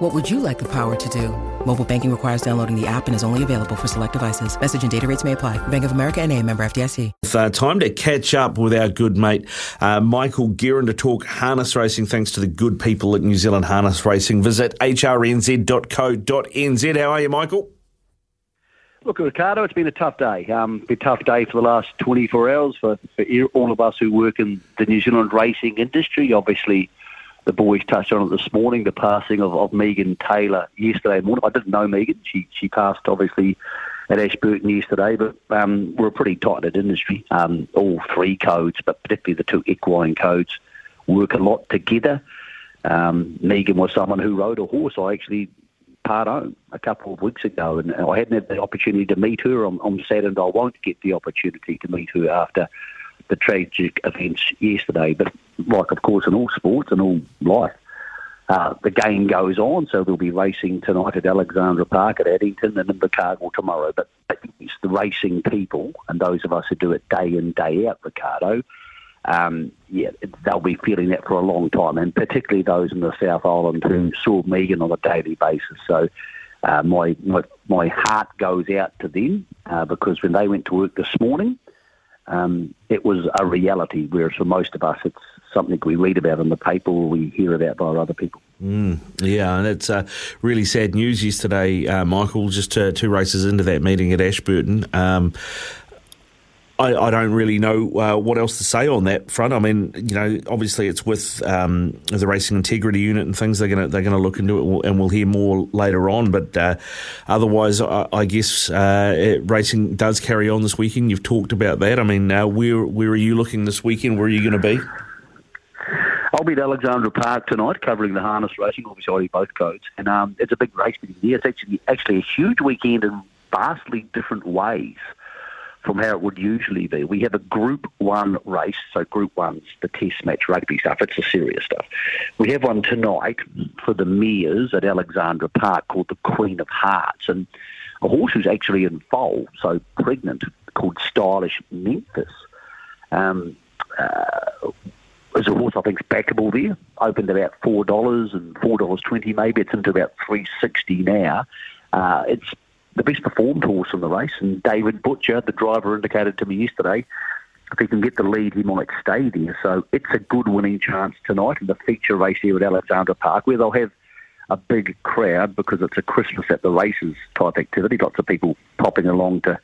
What would you like the power to do? Mobile banking requires downloading the app and is only available for select devices. Message and data rates may apply. Bank of America and a member FDIC. Uh, time to catch up with our good mate, uh, Michael Guerin, to talk harness racing thanks to the good people at New Zealand Harness Racing. Visit hrnz.co.nz. How are you, Michael? Look, Ricardo, it's been a tough day. Um, been a tough day for the last 24 hours for, for all of us who work in the New Zealand racing industry. Obviously, the boys touched on it this morning, the passing of, of Megan Taylor yesterday morning. I didn't know Megan. She she passed obviously at Ashburton yesterday, but um, we're a pretty tight-knit industry. Um, all three codes, but particularly the two equine codes, work a lot together. Um, Megan was someone who rode a horse. I actually part owned a couple of weeks ago, and I hadn't had the opportunity to meet her. I'm, saddened I won't get the opportunity to meet her after the tragic events yesterday. But like, of course, in all sports and all life, uh, the game goes on. So there'll be racing tonight at Alexandra Park at Addington and in Invercargill tomorrow. But it's the racing people and those of us who do it day in, day out, Ricardo, um, yeah, they'll be feeling that for a long time, and particularly those in the South Island who saw Megan on a daily basis. So uh, my, my my heart goes out to them uh, because when they went to work this morning, um, it was a reality. Whereas for most of us, it's something we read about in the paper or we hear about by other people. Mm, yeah, and it's uh, really sad news yesterday, uh, Michael. Just two races into that meeting at Ashburton. Um, I, I, don't really know uh, what else to say on that front. I mean, you know, obviously it's with um, the racing integrity unit and things. They're going to they're going to look into it, and we'll hear more later on. But uh, otherwise, I, I guess uh, it, racing does carry on this weekend. You've talked about that. I mean, uh, where where are you looking this weekend? Where are you going to be? I'll be at Alexandra Park tonight, covering the harness racing. Obviously, both codes, and um, it's a big race. It's actually actually a huge weekend in vastly different ways from how it would usually be. We have a Group 1 race, so Group 1's the test match rugby stuff, it's the serious stuff. We have one tonight for the Mares at Alexandra Park called the Queen of Hearts, and a horse who's actually in foal, so pregnant, called Stylish Memphis. Um, uh, is a horse I think is backable there. Opened about four dollars and four dollars twenty maybe. It's into about three sixty now. Uh, it's the best performed horse in the race. And David Butcher, the driver, indicated to me yesterday if he can get the lead, he might stay there. So it's a good winning chance tonight in the feature race here at Alexandra Park, where they'll have a big crowd because it's a Christmas at the races type activity. Lots of people popping along to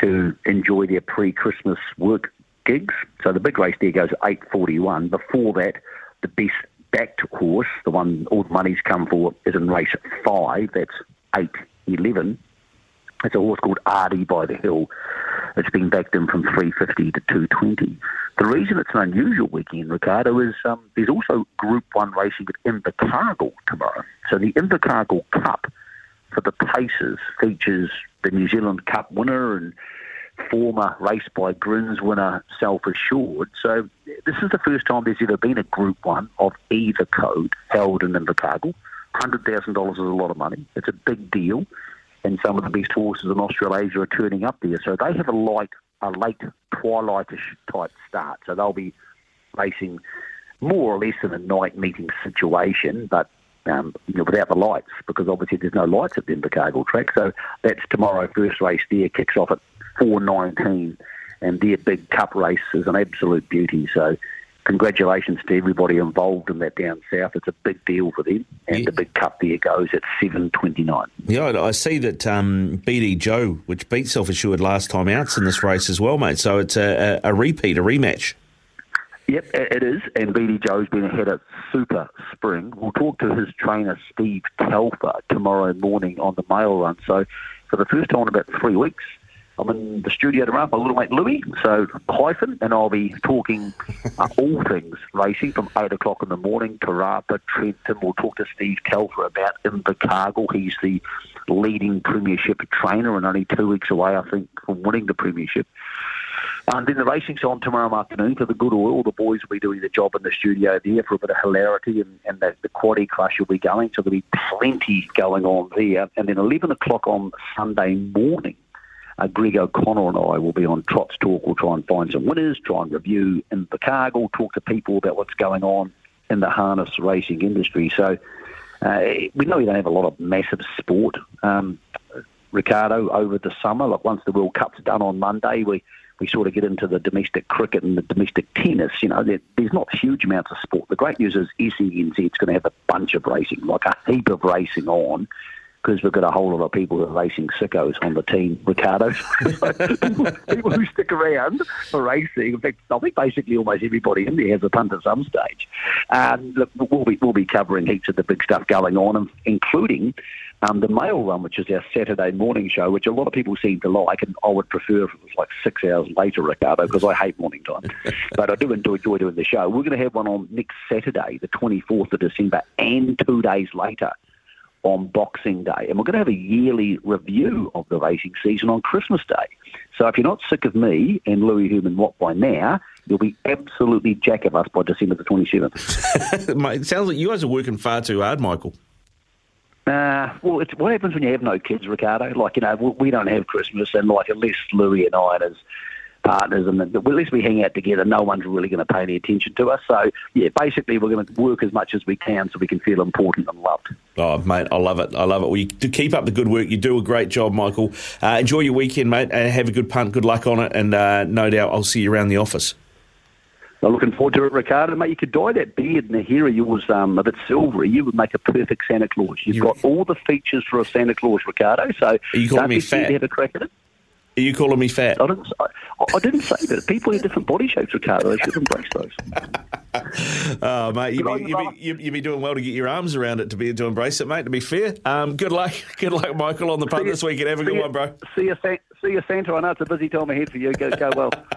to enjoy their pre-Christmas work gigs. So the big race there goes 8:41. Before that, the best backed horse, the one all the money's come for, is in race five. That's 8:11. It's a horse called Artie by the Hill. It's been backed in from 350 to 220. The reason it's an unusual weekend, Ricardo, is um, there's also Group 1 racing at Invercargill tomorrow. So the Invercargill Cup for the Pacers features the New Zealand Cup winner and former Race by Grins winner Self Assured. So this is the first time there's ever been a Group 1 of either code held in Invercargill. $100,000 is a lot of money. It's a big deal and some of the best horses in Australasia are turning up there. So they have a light, a late twilightish type start. So they'll be racing more or less in a night meeting situation, but um, you know, without the lights, because obviously there's no lights at the Invercargill track. So that's tomorrow. First race there kicks off at 4:19, and their big cup race is an absolute beauty. So congratulations to everybody involved in that down south. It's a big deal for them, and yeah. the big cup there goes at seven twenty nine. Yeah, I see that um, BD Joe, which beat Self Assured last time out in this race as well, mate. So it's a, a, a repeat, a rematch. Yep, it is, and BD Joe's been ahead of super spring. We'll talk to his trainer Steve Telfer tomorrow morning on the mail run. So, for the first time in about three weeks, I'm in the studio tomorrow, my little mate Louis, so hyphen, and I'll be talking uh, all things racing from 8 o'clock in the morning. Te Rapa, Trentham, we'll talk to Steve Telfer about Invercargill. He's the leading premiership trainer and only two weeks away, I think, from winning the premiership. And then the racing's on tomorrow afternoon for the good oil. The boys will be doing the job in the studio there for a bit of hilarity, and, and the, the quaddy crush will be going. So there'll be plenty going on there. And then 11 o'clock on Sunday morning, uh, Greg O'Connor and I will be on Trots Talk. We'll try and find some winners, try and review Invercargill, talk to people about what's going on in the harness racing industry. So uh, we know we don't have a lot of massive sport, um, Ricardo, over the summer. Like once the World Cup's done on Monday, we we sort of get into the domestic cricket and the domestic tennis. You know, there, there's not huge amounts of sport. The great news is SENZ is going to have a bunch of racing, like a heap of racing on because we've got a whole lot of people that are racing sickos on the team, Ricardo. people, people, who stick around for racing. In fact, I think basically almost everybody in there has a punt at some stage. And look, we'll be we'll be covering heaps of the big stuff going on, including um, the mail run, which is our Saturday morning show, which a lot of people seem to like, and I would prefer if it was like six hours later, Ricardo, because I hate morning time. but I do enjoy, enjoy doing the show. We're going to have one on next Saturday, the 24th of December, and two days later on Boxing Day. And we're going to have a yearly review of the racing season on Christmas Day. So if you're not sick of me and Louis Herman Watt by now, you'll be absolutely jack of us by December the 27th. it sounds like you guys are working far too hard, Michael. Uh, well, it's what happens when you have no kids, Ricardo. Like, you know, we don't have Christmas, and like, at least Louis and I and his partners, and at least we hang out together. No one's really going to pay any attention to us. So, yeah, basically, we're going to work as much as we can so we can feel important and loved. Oh, mate, I love it. I love it. Well, you keep up the good work. You do a great job, Michael. Uh, enjoy your weekend, mate, and have a good punt. Good luck on it, and uh, no doubt I'll see you around the office. I'm looking forward to it, Ricardo. Mate, you could dye that beard and the hair of yours um, a bit silvery. You would make a perfect Santa Claus. You've you got all the features for a Santa Claus, Ricardo. So Are you calling me fat? Have a crack at it. Are you calling me fat? I didn't, I, I didn't say that. People have different body shapes, Ricardo. They should embrace those. oh, mate, you'd be, you be, you be, doing well to get your arms around it to be to embrace it, mate. To be fair, um, good luck, good luck, Michael, on the punt this weekend. Have a good you, one, bro. See you, see you, Santa. I know it's a busy time ahead for you. Go, go well.